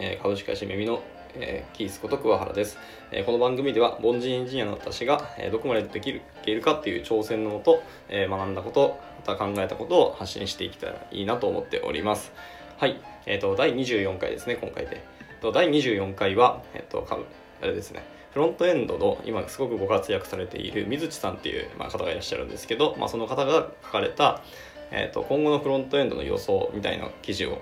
え、株式会社耳の、え、キースこと桑原です、え、この番組では凡人エンジニアの私が、え、どこまでできるいけるかっていう挑戦のもと、え、学んだことまた考えたことを発信していけたらいいなと思っております。はい。えっ、ー、と第24回ですね今回で。第24回はえっ、ー、とあれですね。フロントエンドの今すごくご活躍されている水地さんっていう、まあ、方がいらっしゃるんですけど、まあ、その方が書かれた、えーと今後のフロントエンドの予想みたいな記事を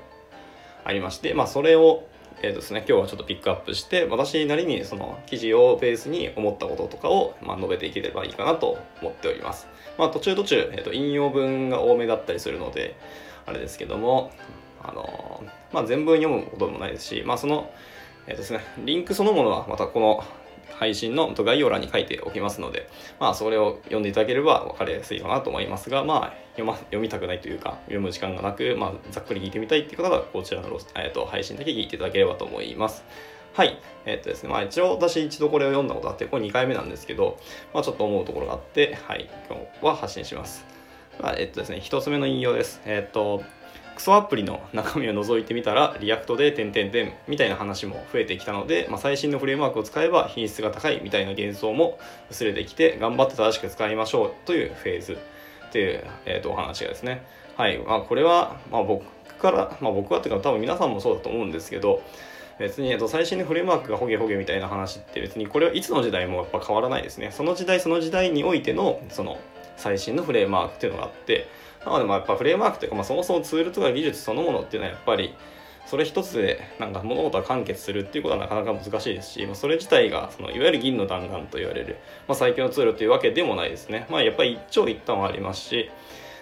ありまして、まあ、それを、えーですね、今日はちょっとピックアップして私なりにその記事をベースに思ったこととかを、まあ、述べていければいいかなと思っております。まあ、途中途中、えーと、引用文が多めだったりするのであれですけども、あのまあ、全文読むこともないですし、まあ、その、えーですね、リンクそのものはまたこの配信の概要欄に書いておきますので、まあ、それを読んでいただければ分かりやすいかなと思いますが、まあ、読ま読みたくないというか、読む時間がなく、まあ、ざっくり聞いてみたいっていう方は、こちらの、えーと、配信だけ聞いていただければと思います。はい。えっ、ー、とですね、まあ一応私一度これを読んだことあって、これ2回目なんですけど、まあちょっと思うところがあって、はい、今日は発信します。まあ、えっ、とですね、1つ目の引用です。えっ、と、クソアプリの中身を覗いてみたら React で点々点みたいな話も増えてきたので、まあ、最新のフレームワークを使えば品質が高いみたいな幻想も薄れてきて頑張って正しく使いましょうというフェーズっていう、えー、とお話がですね。はい。まあこれは、まあ、僕から、まあ、僕はっていうか多分皆さんもそうだと思うんですけど別に、えっと、最新のフレームワークがホゲホゲみたいな話って別にこれはいつの時代もやっぱ変わらないですね。その時代その時代においてのその最新のフレームワークっていうのがあってなのでまあやっぱフレームワークというか、まあ、そもそもツールとか技術そのものっていうのはやっぱりそれ一つでなんか物事が完結するっていうことはなかなか難しいですし、まあ、それ自体がそのいわゆる銀の弾丸と言われる、まあ、最強のツールというわけでもないですね。まあ、やっぱり一長一短はありますし、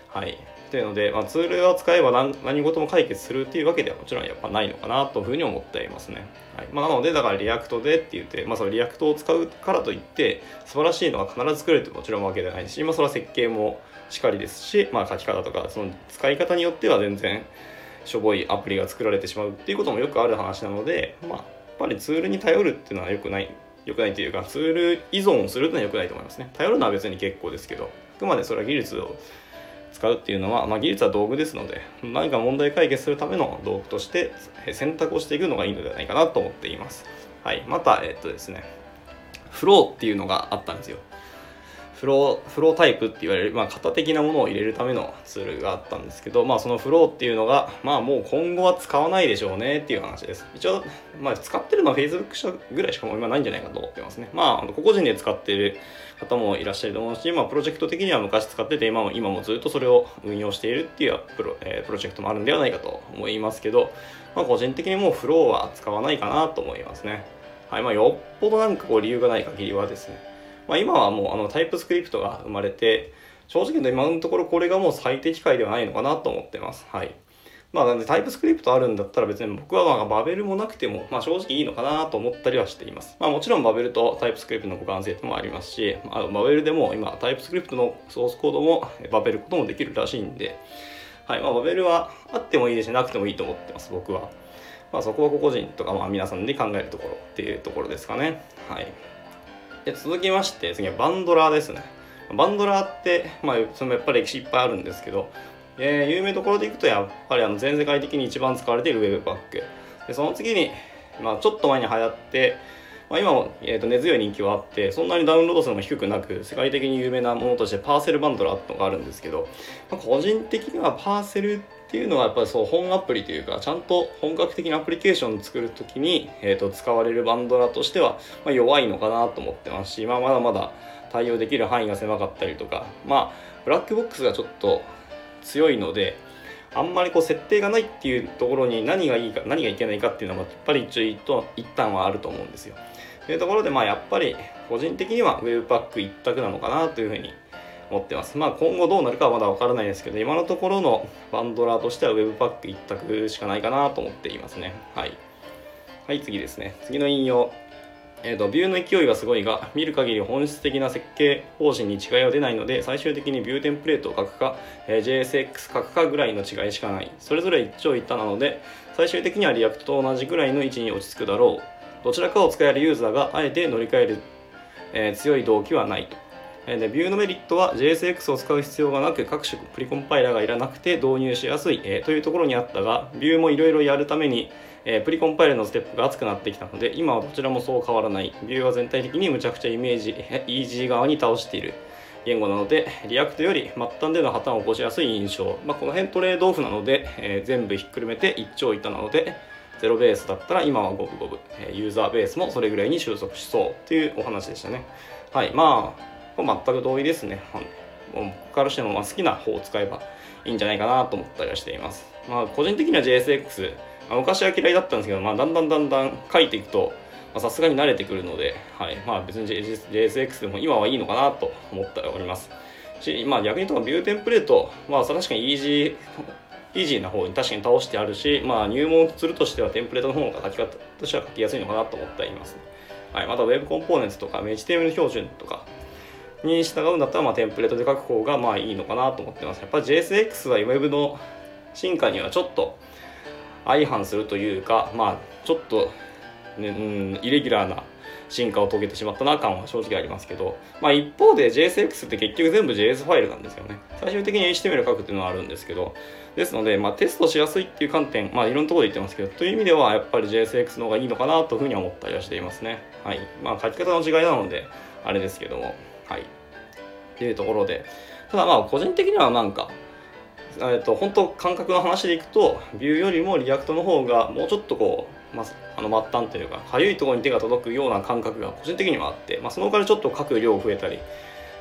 はい。というので、まあ、ツールを使えば何何事も解決するっていうわけではもちろんやっぱないのかなというふうに思っていますね。はいまあ、なので、だから React でって言って、まあ、その React を使うからといって素晴らしいのが必ず作れるってもちろんわけではないし、まあ、それは設計もしかりですし、まあ、書き方とかその使い方によっては全然しょぼいアプリが作られてしまうっていうこともよくある話なので、まあ、やっぱりツールに頼るっていうのは良くない良くないというかツール依存をするっていうのは良くないと思いますね。頼るのは別に結構ですけどあくまでそれは技術を使うっていうのは、まあ、技術は道具ですので何か問題解決するための道具として選択をしていくのがいいのではないかなと思っています。はい。またえっとですねフローっていうのがあったんですよ。フロー、フロータイプって言われる、まあ、型的なものを入れるためのツールがあったんですけど、まあ、そのフローっていうのが、まあ、もう今後は使わないでしょうねっていう話です。一応、まあ、使ってるのは Facebook 社ぐらいしかもう今ないんじゃないかと思ってますね。まあ、個々人で使ってる方もいらっしゃると思うし、まあ、プロジェクト的には昔使ってて、今も今もずっとそれを運用しているっていうプロ,、えー、プロジェクトもあるんではないかと思いますけど、まあ、個人的にもうフローは使わないかなと思いますね。はい、まあ、よっぽどなんかこう理由がない限りはですね、まあ、今はもうあのタイプスクリプトが生まれて、正直言うと今のところこれがもう最適解ではないのかなと思ってます。はい。まあなんでタイプスクリプトあるんだったら別に僕はまあバベルもなくてもまあ正直いいのかなと思ったりはしています。まあもちろんバベルとタイプスクリプトの互換性もありますし、あのバベルでも今タイプスクリプトのソースコードもバベルこともできるらしいんで、はい、まあバベルはあってもいいですしなくてもいいと思ってます、僕は。まあそこは個々人とかまあ皆さんで考えるところっていうところですかね。はい。で続きまして次はバンドラーですね。バンドラーって、まあ、そのやっぱり歴史いっぱいあるんですけど、えー、有名どころでいくとやっぱりあの全世界的に一番使われているウェブバック。でその次に、まあ、ちょっと前に流行ってまあ、今も、えー、と根強い人気はあってそんなにダウンロード数も低くなく世界的に有名なものとしてパーセルバンドラーってのがあるんですけど、まあ、個人的にはパーセルっていうのはやっぱりそう本アプリというかちゃんと本格的なアプリケーションを作るときに、えー、と使われるバンドラとしては、ま、弱いのかなと思ってますし、まあ、まだまだ対応できる範囲が狭かったりとかまあブラックボックスがちょっと強いのであんまりこう設定がないっていうところに何がいいか何がいけないかっていうのはやっぱり注意と一旦はあると思うんですよ。というところでまあやっぱり個人的には Webpack 一択なのかなというふうに思ってます。まあ今後どうなるかはまだわからないですけど今のところのバンドラーとしては Webpack 一択しかないかなと思っていますね。はい。はい、次ですね。次の引用。えーと、 Vue の勢いはすごいが見る限り本質的な設計方針に違いは出ないので最終的に Vue テンプレートを書くか、えー、JSX 書くかぐらいの違いしかないそれぞれ一長一短なので最終的には React と同じぐらいの位置に落ち着くだろうどちらかを使えるユーザーがあえて乗り換える、えー、強い動機はないとで、 Vue のメリットは JSX を使う必要がなく各種プリコンパイラーがいらなくて導入しやすい、えー、というところにあったが、 Vue もいろいろやるために、えー、プリコンパイラーのステップが厚くなってきたので、今はどちらもそう変わらない。 Vue は全体的にむちゃくちゃイメージ、イージー側に倒している。言語なので、 React より末端での破綻を起こしやすい印象。まあ、この辺トレードオフなので、えー、全部ひっくるめて一長一短なので、ゼロベースだったら今は五分五分、ユーザーベースもそれぐらいに収束しそうというお話でしたね。はい、まあ、全く同意ですね。僕からしても好きな方を使えばいいんじゃないかなと思ったりはしています。まあ、個人的には JSX、まあ、昔は嫌いだったんですけど、まあ、だんだんだんだん書いていくとさすがに慣れてくるので、はいまあ、別に JSX でも今はいいのかなと思っております。し、まあ、逆に言うとビューテンプレート、まあ、確かにイージー、イージーな方に確かに倒してあるし、まあ、入門するとしてはテンプレートの方が書き方としては書きやすいのかなと思っています、はい、また Web コンポーネンツとか HTML 標準とかに従うんだったら、まあ、テンプレートで書く方がまあいいのかなと思ってます。やっぱ JSX は Web の進化にはちょっと相反するというか、まあ、ちょっと、ね、うん、イレギュラーな進化を遂げてしまったな感は正直ありますけど、まあ一方で JSX って結局全部 JS ファイルなんですよね。最終的に HTML 書くっていうのはあるんですけど、ですので、まあテストしやすいっていう観点、まあいろんなところで言ってますけど、という意味ではやっぱり JSX の方がいいのかなというふうに思ったりはしていますね。はい。まあ書き方の違いなので、あれですけども、はい。っていうところで、ただまあ個人的にはなんか、えっと、本当感覚の話でいくと、 Vue よりも React の方がもうちょっとこう、まあ、あの末端というか、かゆいところに手が届くような感覚が個人的にはあって、まあ、そのおかげでちょっと書く量増えたり、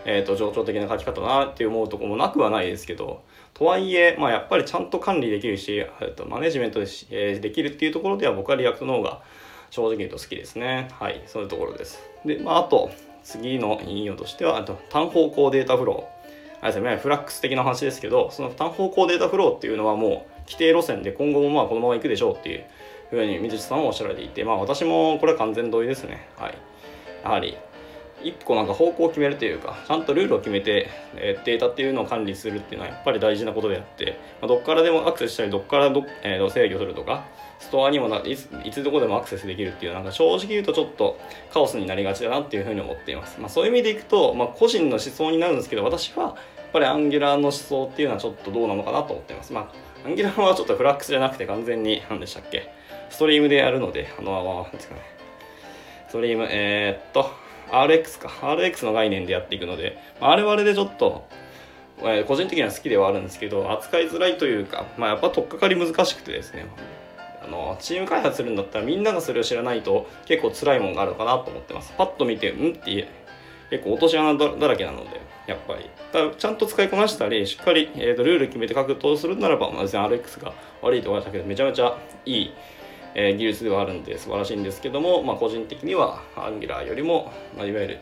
えっ、ー、と、冗長的な書き方だなって思うところもなくはないですけど、とはいえ、まあ、やっぱりちゃんと管理できるし、えっと、マネジメントでし、えー、できるっていうところでは僕は React の方が正直言うと好きですね。はい、そういうところです。で、まあ、あと、次の引用としては、あと単方向データフロー。あれですね、フラックス的な話ですけど、その単方向データフローっていうのはもう規定路線で今後もまあこのまま行くでしょうっていうふうに水地さんはおっしゃられていて、まあ私もこれは完全同意ですね。はい。やはり、一個なんか方向を決めるというか、ちゃんとルールを決めて、え、データっていうのを管理するっていうのはやっぱり大事なことであって、ま、どっからでもアクセスしたり、どっからど、えー、制御するとか、ストアにもないついつどこでもアクセスできるっていうなんか正直言うとちょっとカオスになりがちだなっていうふうに思っています、まあ、そういう意味でいくと、まあ、個人の思想になるんですけど私はやっぱりアンギュラーの思想っていうのはちょっとどうなのかなと思っています。まあ、アンギュラーはちょっとフラックスじゃなくて完全に何でしたっけ？ストリームでやるので、あの、なんですかね。ストリーム、えー、っと、RX か。RX の概念でやっていくので、まあ、あれはあれでちょっと、え、個人的には好きではあるんですけど、扱いづらいというか、まあ、やっぱ取っかかり難しくてですね、あのチーム開発するんだったらみんながそれを知らないと結構辛いもんがあるかなと思ってます。パッと見て、うんって結構落とし穴だらけなので、やっぱり。だちゃんと使いこなしたり、しっかり、えーと、ルール決めて書くとするならば、まあ、別に RX が悪いとかじゃなくて、めちゃめちゃいい、えー、技術ではあるんで素晴らしいんですけども、まあ、個人的には Angular よりも、まあ、いわゆる、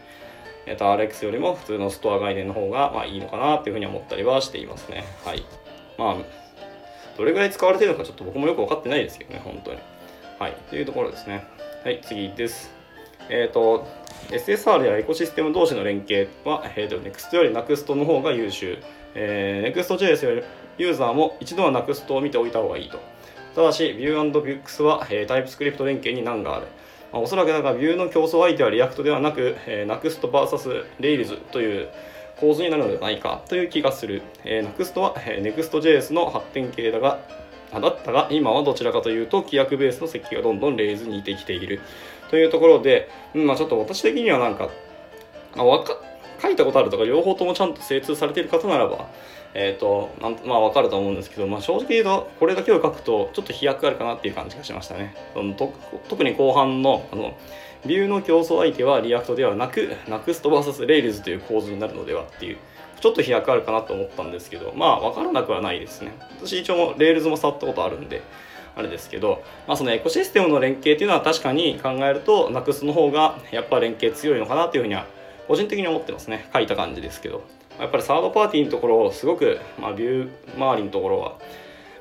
えーと、RX よりも普通のストア概念の方が、まあ、いいのかなっていうふうに思ったりはしていますね。はい。まあ、どれぐらい使われているのかちょっと僕もよく分かってないですけどね、本当に。はい。というところですね。はい、次です。えっ、ー、と、SSR やエコシステム同士の連携は、えーと、NEXT より NEXT の方が優秀。えー、NEXTJS よりユーザーも一度は NEXT を見ておいた方がいいと。ただし、Vue&Vux は、えー、TypeScript 連携に難がある。まあ、おそらくなんか Vue の競争相手は React ではなく、えー、NEXTVS Rails という構図になるのではないかという気がする。えー、NEXT は、えー、NEXTJS の発展系だが、だったが、今はどちらかというと、規約ベースの設計がどんどんレイズに似てきている。というところで、まあ、ちょっと私的にはなんか、あ、わか書いたことあるとか両方ともちゃんと精通されている方ならば、えっ、ー、となんまあわかると思うんですけど、まあ、正直言うとこれだけを書くとちょっと飛躍あるかなっていう感じがしましたね。そのと特に後半のあの Vue の競争相手は React ではなく NUXT vs レイルズという構図になるのではっていうちょっと飛躍あるかなと思ったんですけどまあ分からなくはないですね。私一応も Rails も触ったことあるんであれですけど、まあ、そのエコシステムの連携っていうのは確かに考えると NUX の方がやっぱ連携強いのかなというふうには個人的に思ってますね書いた感じですけどやっぱりサードパーティーのところをすごく、まあ、ビュー周りのところは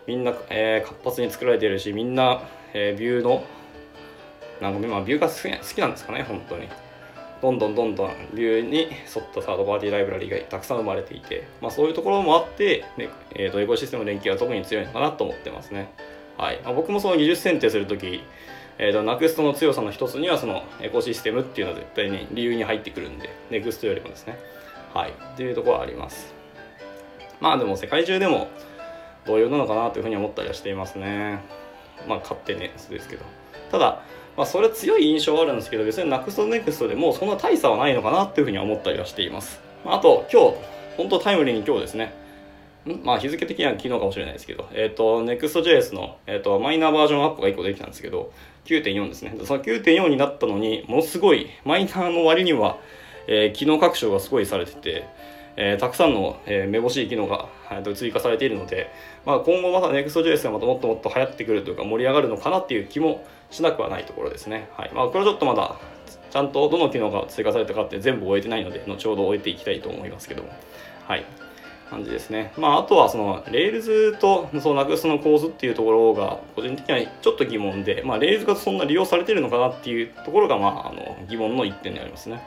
みんな、えー、活発に作られているしみんな、えー、ビューのなんか、まあ、ビューが好きなんですかね本当にどんどんどんどんビューに沿ったサードパーティーライブラリーがたくさん生まれていて、まあ、そういうところもあって、ねえーと、エコシステム連携は特に強いのかなと思ってますね。はいまあ、僕もその技術選定するとき、えーと、NEXT の強さの一つにはそのエコシステムっていうのは絶対に理由に入ってくるんで NEXT よりもですね。はい。っていうところはあります。まあでも世界中でも同様なのかなというふうに思ったりはしていますね。まあ勝手ねですけど。ただまあ、それは強い印象はあるんですけど別に NEXT でもそんな大差はないのかなっていうふうに思ったりはしています、まあ、あと今日本当タイムリーに今日ですね。まあ日付的には昨日かもしれないですけど、えっ、ー、と、Next.js の、えーと、マイナーバージョンアップが1個できたんですけど、9.4ですね。その9.4になったのに、ものすごい、マイナーの割には、えー、機能拡張がすごいされてて、えー、たくさんの、えー、めぼしい機能が、えー、追加されているので、まあ、今後また Next.js がまたもっともっと流行ってくるというか盛り上がるのかなっていう気もしなくはないところですね。はい。まあ、これはちょっとまだ、ちゃんとどの機能が追加されたかって全部追えてないので、後ほど追えていきたいと思いますけども。はい。感じですね。まあ、あとはその、レールズとその NUX の構図っていうところが、個人的にはちょっと疑問で、まあ、 Rails がそんな利用されてるのかなっていうところが、まあ、あの、疑問の一点でありますね。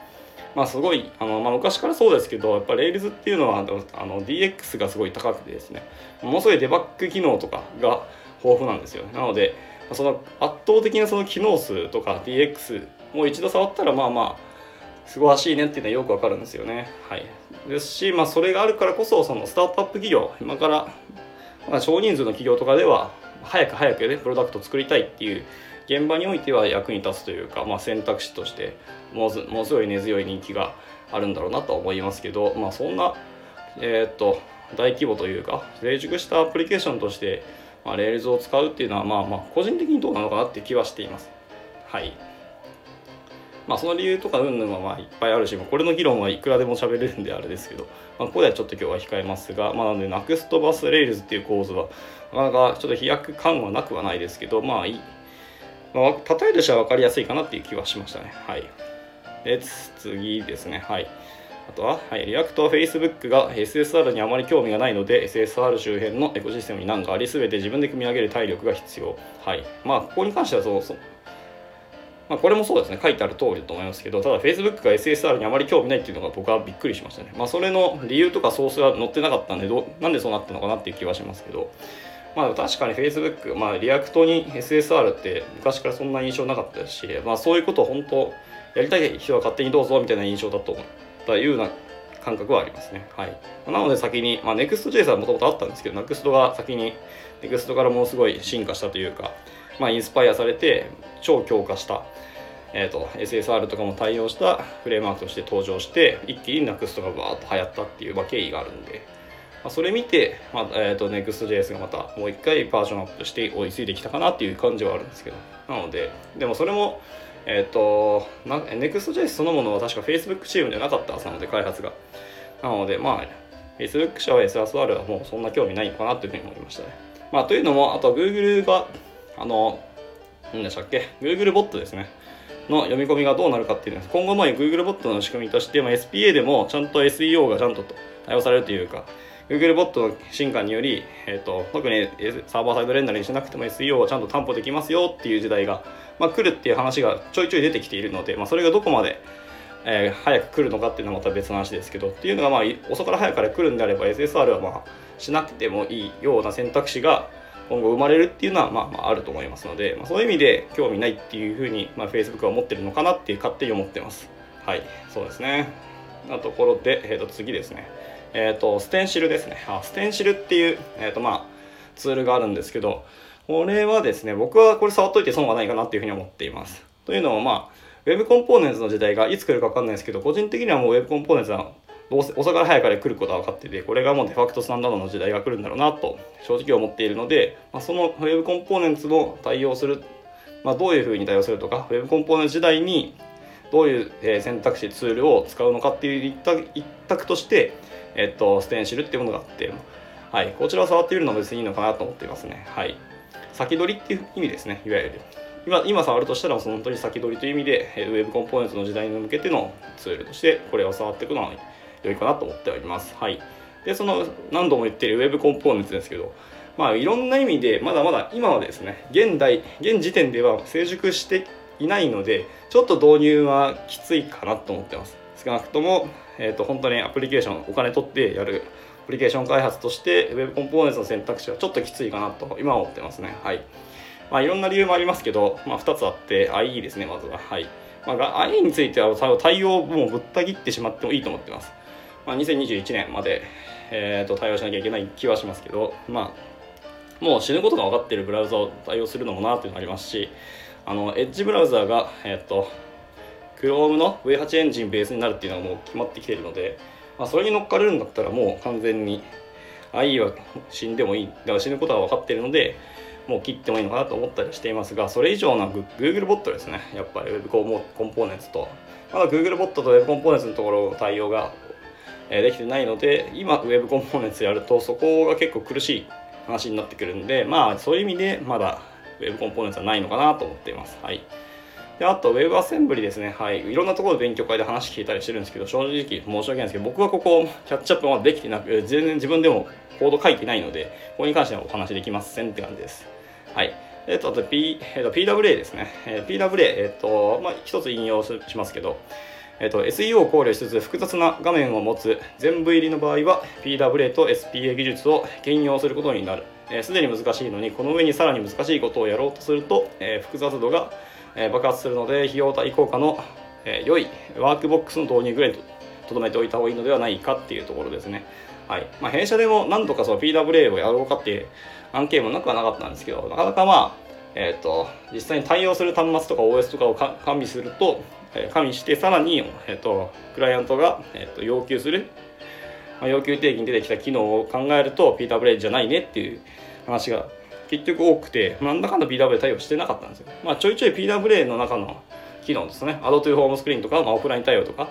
まあ、すごい、あの、まあ、昔からそうですけど、やっぱ Rails っていうのは、あの、DX がすごい高くてですね、ものすごいデバッグ機能とかが豊富なんですよ。なので、その圧倒的なその機能数とか DX もう一度触ったら、まあまあ、すごしいねっていうのはよくわかるんですよね。はい。ですし、まあ、それがあるからこそ、そのスタートアップ企業、今から、まあ、少人数の企業とかでは、早く早くね、プロダクトを作りたいっていう現場においては役に立つというか、まあ、選択肢としてものすごい根強い人気があるんだろうなとは思いますけど、まあ、そんな、えー、っと大規模というか成熟したアプリケーションとして、まあ、Rails を使うっていうのはまあまあ個人的にどうなのかなって気はしています。はいまあ、その理由とかうんぬんはまあいっぱいあるし、これの議論はいくらでも喋れるんであれですけど、まあ、ここではちょっと今日は控えますが、まあ、なので NUXT バスレイルズっていう構図は、なかなかちょっと飛躍感はなくはないですけど、まあ、まあ、例えとしては分かりやすいかなっていう気はしましたね。はい。で、次ですね。はい。あとは、はい、 React は Facebook が SSR にあまり興味がないので SSR 周辺のエコシステムに何かあり全て自分で組み上げる体力が必要。はい。まあ、ここに関してはそう、そうまあ、これもそうですね、書いてある通りだと思いますけど、ただ Facebook が SSR にあまり興味ないっていうのが僕はびっくりしましたね。まあ、それの理由とかソースが載ってなかったんでど、なんでそうなったのかなっていう気はしますけど、まあ、確かに Facebook、まあ、 React に SSR って昔からそんな印象なかったですし、まあ、そういうことを本当、やりたい人は勝手にどうぞみたいな印象だと思ったいうような感覚はありますね。はい。なので先に、まあ、Next.js はもともとあったんですけど、Next が先に Next からものすごい進化したというか、まあ、インスパイアされて超強化した、えーと、SSR とかも対応したフレームワークとして登場して一気に NUXT がバーッと流行ったっていう、まあ、経緯があるんで、まあ、それ見て、まあえーと、Next.js がまたもう一回バージョンアップして追いついてきたかなっていう感じはあるんですけど。なのででもそれもえっ、ー、と Next.js そのものは確か Facebook チームでなかったはずなので開発が。なのでまあ Facebook 社は SSR はもうそんな興味ないのかなというふうに思いましたね。まあというのもあとは Google があの何でしたっけ？Google ボットですね。の読み込みがどうなるかっていうのは今後も Google ボットの仕組みとして、まあ、SPA でもちゃんと SEO がちゃんと対応されるというか Google ボットの進化により、えーと、特にサーバーサイドレンダリングしなくても SEO をちゃんと担保できますよっていう時代が、まあ、来るっていう話がちょいちょい出てきているので、まあ、それがどこまで、えー、早く来るのかっていうのはまた別の話ですけどっていうのがまあ遅から早から来るんであれば SSR はまあしなくてもいいような選択肢が今後生まれるっていうのはまあまああると思いますので、まあ、そういう意味で興味ないっていうふうに、まあ、Facebook は思ってるのかなって勝手に思ってます。はい、そうですね。なところで、えー、と次ですね。えっ、ー、と、ステンシルですね。あステンシルっていう、えっ、ー、とまあ、ツールがあるんですけど、これはですね、僕はこれ触っといて損はないかなっていうふうに思っています。というのもまあ、Web コンポーネンツの時代がいつ来るか分かんないですけど、個人的にはもう Web コンポーネンツはどうせ遅から早から来ることは分かってて、これがもうデファクトスタンダードの時代が来るんだろうなと正直思っているので、まあ、その Web コンポーネンツの対応する、まあ、どういうふうに対応するとか、Web コンポーネンツ時代にどういう選択肢、ツールを使うのかっていう一択として、えっと、ステンシルっていうものがあって、はい、こちらを触ってみるのも別にいいのかなと思っていますね。はい。先取りっていう意味ですね、いわゆる。今今触るとしたら、その本当に先取りという意味で、Web コンポーネンツの時代に向けてのツールとして、これを触っていくのは良いかなと思っております。はい。で、その何度も言ってる Web コンポーネンツですけど、まあいろんな意味でまだまだ今はですね、現代、現時点では成熟していないので、ちょっと導入はきついかなと思ってます。少なくとも、えーと、本当にアプリケーション、お金取ってやるアプリケーション開発として Web コンポーネンツの選択肢はちょっときついかなと今は思ってますね。はい。まあいろんな理由もありますけど、まあ2つあって IE ですね、まずは。はい。まあ、IE については対応をもうぶった切ってしまってもいいと思ってます。まあ、2021年まで、えー、と対応しなきゃいけない気はしますけどまあもう死ぬことが分かっているブラウザを対応するのもなっていうのがありますしあのエッジブラウザがえっ、ー、と Chrome の V8 エンジンベースになるっていうのはもう決まってきてるので、まあ、それに乗っかるんだったらもう完全に IE は死んでもいい。だから死ぬことは分かってるのでもう切ってもいいのかなと思ったりしていますがそれ以上の Google ボットですね。やっぱり Web コンポーネンツと。まだ Google ボットと Web コンポーネンツのところの対応ができてないので今 Web コンポーネンツやるとそこが結構苦しい話になってくるんでまあそういう意味でまだ Web コンポーネンツはないのかなと思っています。はい。であと Web アセンブリですねはいいろんなところで勉強会で話聞いたりしてるんですけど正直申し訳ないんですけど僕はここキャッチアップまだできてなく全然自分でもコード書いてないのでここに関してはお話できませんって感じですはいえっ、と、あと P、えっ、と、PWA ですね。えー、PWA、えっ、と、まあ、一つ引用しますけど、えっ、と、SEO を考慮しつつ複雑な画面を持つ全部入りの場合は PWA と SPA 技術を兼用することになる。す、で、に難しいのに、この上にさらに難しいことをやろうとすると、えー、複雑度が、え、爆発するので、費用対効果の、え、良いワークボックスの導入ぐらいととどめておいた方がいいのではないかっていうところですね。はいまあ、弊社でも何とかその PWA をやろうかっていう案件もなくはなかったんですけど、なかなかまあ、え、ー、と、実際に対応する端末とか OS とかを加味すると、えー、加味してさらに、え、ー、と、クライアントが、えっと要求する、まあ、要求定義に出てきた機能を考えると PWA じゃないねっていう話が結局多くて、なんだかんだ PWA 対応してなかったんですよ。まあ、ちょいちょい PWA の中の機能ですね。アドトゥーホームスクリーンとか、まあ、オフライン対応とか、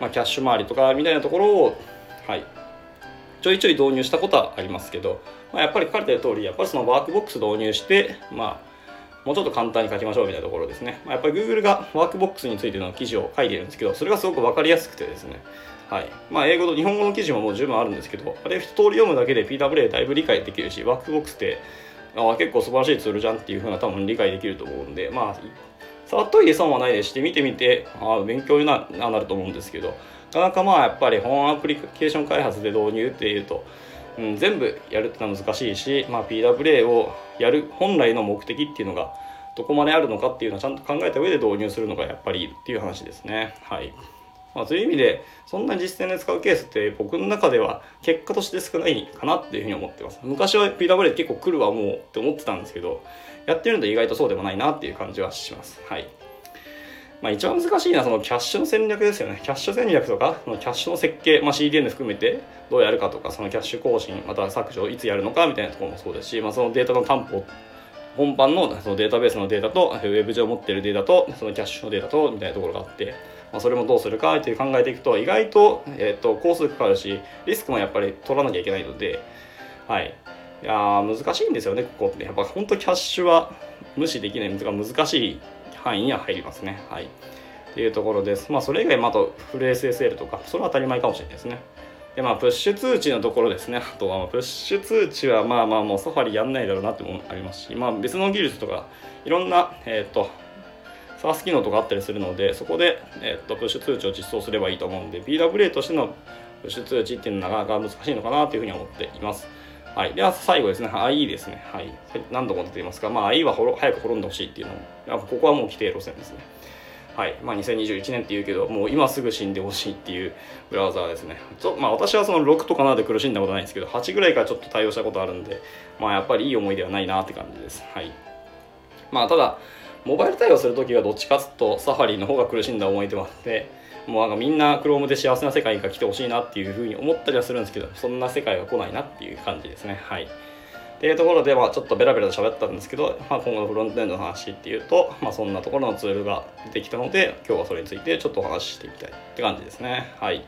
まあ、キャッシュ周りとかみたいなところを、はい、ちょいちょい導入したことはありますけど、まあ、やっぱり書かれてる通りやっぱりそのワークボックス導入してまあもうちょっと簡単に書きましょうみたいなところですね、まあ、やっぱり Google がワークボックスについての記事を書いているんですけどそれがすごく分かりやすくてですねはいまあ、英語と日本語の記事ももう十分あるんですけどあれ一通り読むだけで PWA だいぶ理解できるしワークボックスってあ結構素晴らしいツールじゃんっていうふうな多分理解できると思うんでまあ触っといて損はないでして見てみてあ勉強にななると思うんですけどなかなかまあやっぱり本アプリケーション開発で導入っていうと、うん、全部やるってのは難しいし、まあ、PWA をやる本来の目的っていうのがどこまであるのかっていうのはちゃんと考えた上で導入するのがやっぱりいいっていう話ですね。はい。まあ、そういう意味で、そんな実践で使うケースって僕の中では結果として少ないかなっていうふうに思ってます。昔は PWA 結構来るわもうって思ってたんですけど、やってるのと意外とそうでもないなっていう感じはします。はい。まあ、一番難しいのはそのキャッシュの戦略ですよね。キャッシュ戦略とか、そのキャッシュの設計、まあ、CDN 含めてどうやるかとか、そのキャッシュ更新、また削除いつやるのかみたいなところもそうですし、まあ、そのデータの担保、本番のそのデータベースのデータと、ウェブ上持ってるデータと、そのキャッシュのデータと、みたいなところがあって、まあ、それもどうするかっていう考えていくと、意外と、えっ、ー、と、工数かかるし、リスクもやっぱり取らなきゃいけないので、はい。いや難しいんですよね、ここって。やっぱ本当キャッシュは無視できない難しい範囲には入りますね。はい。っていうところです。まあ、それ以外、まあ、とフル SSL とか、それは当たり前かもしれないですね。で、まあ、プッシュ通知のところですね。あとは、プッシュ通知は、まあまあ、もうサファリやんないだろうなってもありますし、まあ、別の技術とか、いろんな、えっ、ー、と、サース機能とかあったりするので、そこで、えっ、と、プッシュ通知を実装すればいいと思うんで、BWA としてのプッシュ通知っていうのはなかなか難しいのかなというふうに思っています。はい。では、最後ですね。IE ですね。はい。何度も出ていますが、まあ、IE はほろ早く滅んでほしいっていうのも、ここはもう規定路線ですね。はいまあ、2021年っていうけどもう今すぐ死んでほしいっていうブラウザーですねちょ、まあ、私はその6とか7で苦しんだことないんですけど8ぐらいからちょっと対応したことあるんでまあやっぱりいい思い出はないなって感じですはいまあただモバイル対応するときはどっちかつとサファリの方が苦しんだ思い出はあってもうなんかみんな Chrome で幸せな世界が来てほしいなっていうふうに思ったりはするんですけどそんな世界は来ないなっていう感じですね。はい。っていうところで、まあ、ちょっとベラベラと喋ったんですけど、まあ、今後のフロントエンドの話っていうと、まあ、そんなところのツールが出てきたので今日はそれについてちょっとお話ししていきたいって感じですね。はい。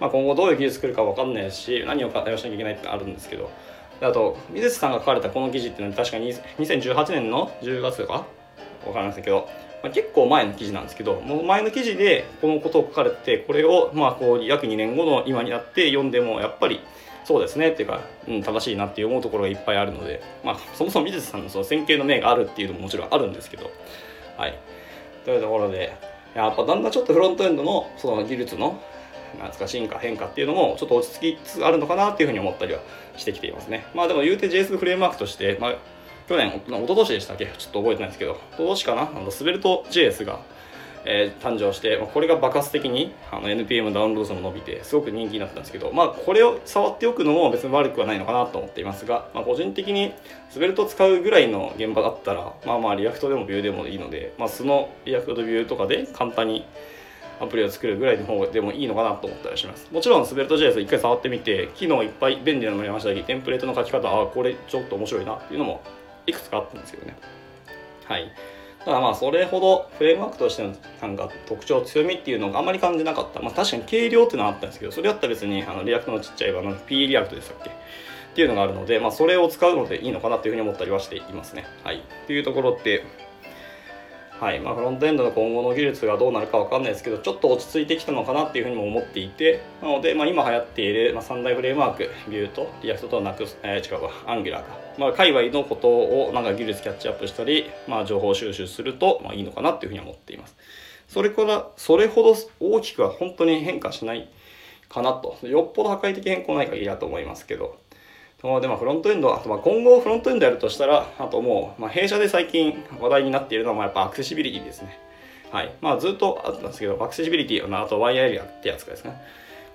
まあ、今後どういう技術来るか分かんないし何を対応しなきゃいけないってあるんですけどあと水瀬さんが書かれたこの記事っていうのは確かに2018年の10月か分かりませんけど、まあ、結構前の記事なんですけどもう前の記事でこのことを書かれてこれをまあこう約2年後の今になって読んでもやっぱりそうですねっていうか、うん、正しいなって思うところがいっぱいあるので、まあ、そもそも美術さんのその線形の面があるっていうのももちろんあるんですけど、はい。というところで、やっぱだんだんちょっとフロントエンドのその技術のなんですか進化変化っていうのもちょっと落ち着きつつあるのかなっていうふうに思ったりはしてきていますね。まあでも言うて JS フレームワークとして、まあ、去年、一昨年でしたっけ？ちょっと覚えてないですけど、一昨年かな？あのスベルト JS が、えー、誕生して、まあ、これが爆発的にあの NPM ダウンロード数も伸びてすごく人気になったんですけど、まあ、これを触っておくのも別に悪くはないのかなと思っていますが、まあ、個人的にSvelte 使うぐらいの現場だったらまあまあ React でも Vue でもいいので、まあ、その React と Vue とかで簡単にアプリを作るぐらいの方でもいいのかなと思ったりします。もちろんスベルト JS 一回触ってみて機能いっぱい便利なのもありましたしテンプレートの書き方ああこれちょっと面白いなっていうのもいくつかあったんですけどねはいただまあそれほどフレームワークとしてのなんか特徴強みっていうのがあんまり感じなかったまあ確かに軽量っていうのはあったんですけどそれだったら別にあのリアクトのちっちゃい場の P リアクトでしたっけ？っていうのがあるので、まあ、それを使うのでいいのかなっていうふうに思ったりはしていますね。はい。というところで、はいまあ、フロントエンドの今後の技術がどうなるかわかんないですけどちょっと落ち着いてきたのかなっていうふうにも思っていてなので、まあ、今流行っている、まあ、3大フレームワーク Vue と React とはなく、えー、違うわ Angular か、まあ、界隈のことをなんか技術キャッチアップしたり、まあ、情報収集すると、まあ、いいのかなっていうふうに思っています。それからそれほど大きくは本当に変化しないかなと。よっぽど破壊的変更ない限りだと思いますけどで、ま、フロントエンド、あとまあ今後フロントエンドやるとしたら、あともう、まあ、弊社で最近話題になっているのは、やっぱアクセシビリティですね。はい。まあ、ずっとあったんですけど、アクセシビリティ、あとワイヤーエリアってやつですね。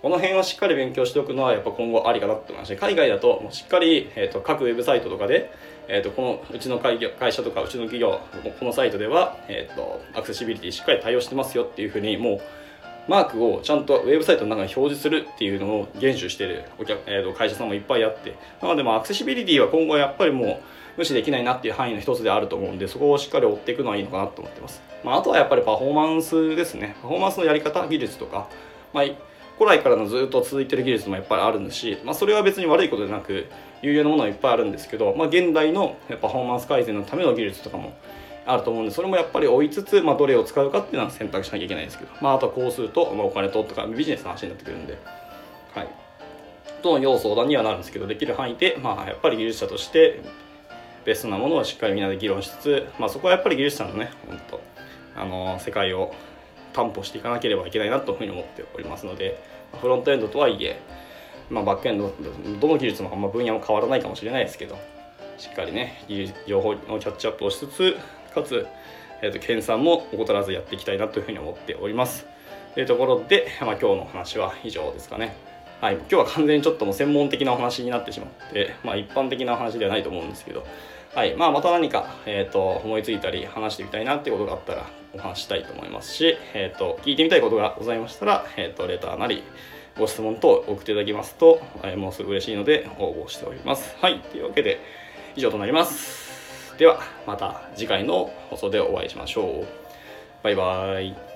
この辺をしっかり勉強しておくのは、やっぱ今後ありかなって思いまして、海外だと、もうしっかり、えっ、ー、と、各ウェブサイトとかで、えっ、ー、と、この、うちの会会社とか、うちの企業、このサイトでは、えっ、ー、と、アクセシビリティしっかり対応してますよっていうふうに、もう、マークをちゃんとウェブサイトの中に表示するっていうのを厳守してるお客、えー、と会社さんもいっぱいあってなのでまあアクセシビリティは今後やっぱりもう無視できないなっていう範囲の一つであると思うんでそこをしっかり追っていくのはいいのかなと思ってます、まあ、あとはやっぱりパフォーマンスですね。パフォーマンスのやり方技術とか、まあ、古来からのずっと続いてる技術もやっぱりあるんですし、まあ、それは別に悪いことでなく有用なものはいっぱいあるんですけど、まあ、現代のパフォーマンス改善のための技術とかもあると思うんでそれもやっぱり追いつつ、まあ、どれを使うかっていうのは選択しなきゃいけないんですけど、まあ、あとは工数と、まあ、お金ととかビジネスの話になってくるんで、はい、どの要相談にはなるんですけどできる範囲で、まあ、やっぱり技術者としてベストなものをしっかりみんなで議論しつつ、まあ、そこはやっぱり技術者のね本当あの世界を担保していかなければいけないなというふうに思っておりますのでフロントエンドとはいえ、まあ、バックエンドどの技術もあんま分野も変わらないかもしれないですけどしっかりね情報のキャッチアップをしつつかつ、えーと、研鑽も怠らずやっていきたいなというふうに思っております。というところで、まあ、今日の話は以上ですかね。はい、今日は完全にちょっともう専門的なお話になってしまって、まあ、一般的なお話ではないと思うんですけど、はいまあ、また何か、えーと、思いついたり話してみたいなっていうことがあったらお話したいと思いますし、えーと、聞いてみたいことがございましたら、えー、とレターなりご質問等送っていただきますと、えー、もうすぐ嬉しいので応募しております。はい、というわけで以上となります。ではまた次回の放送でお会いしましょう。バイバイ。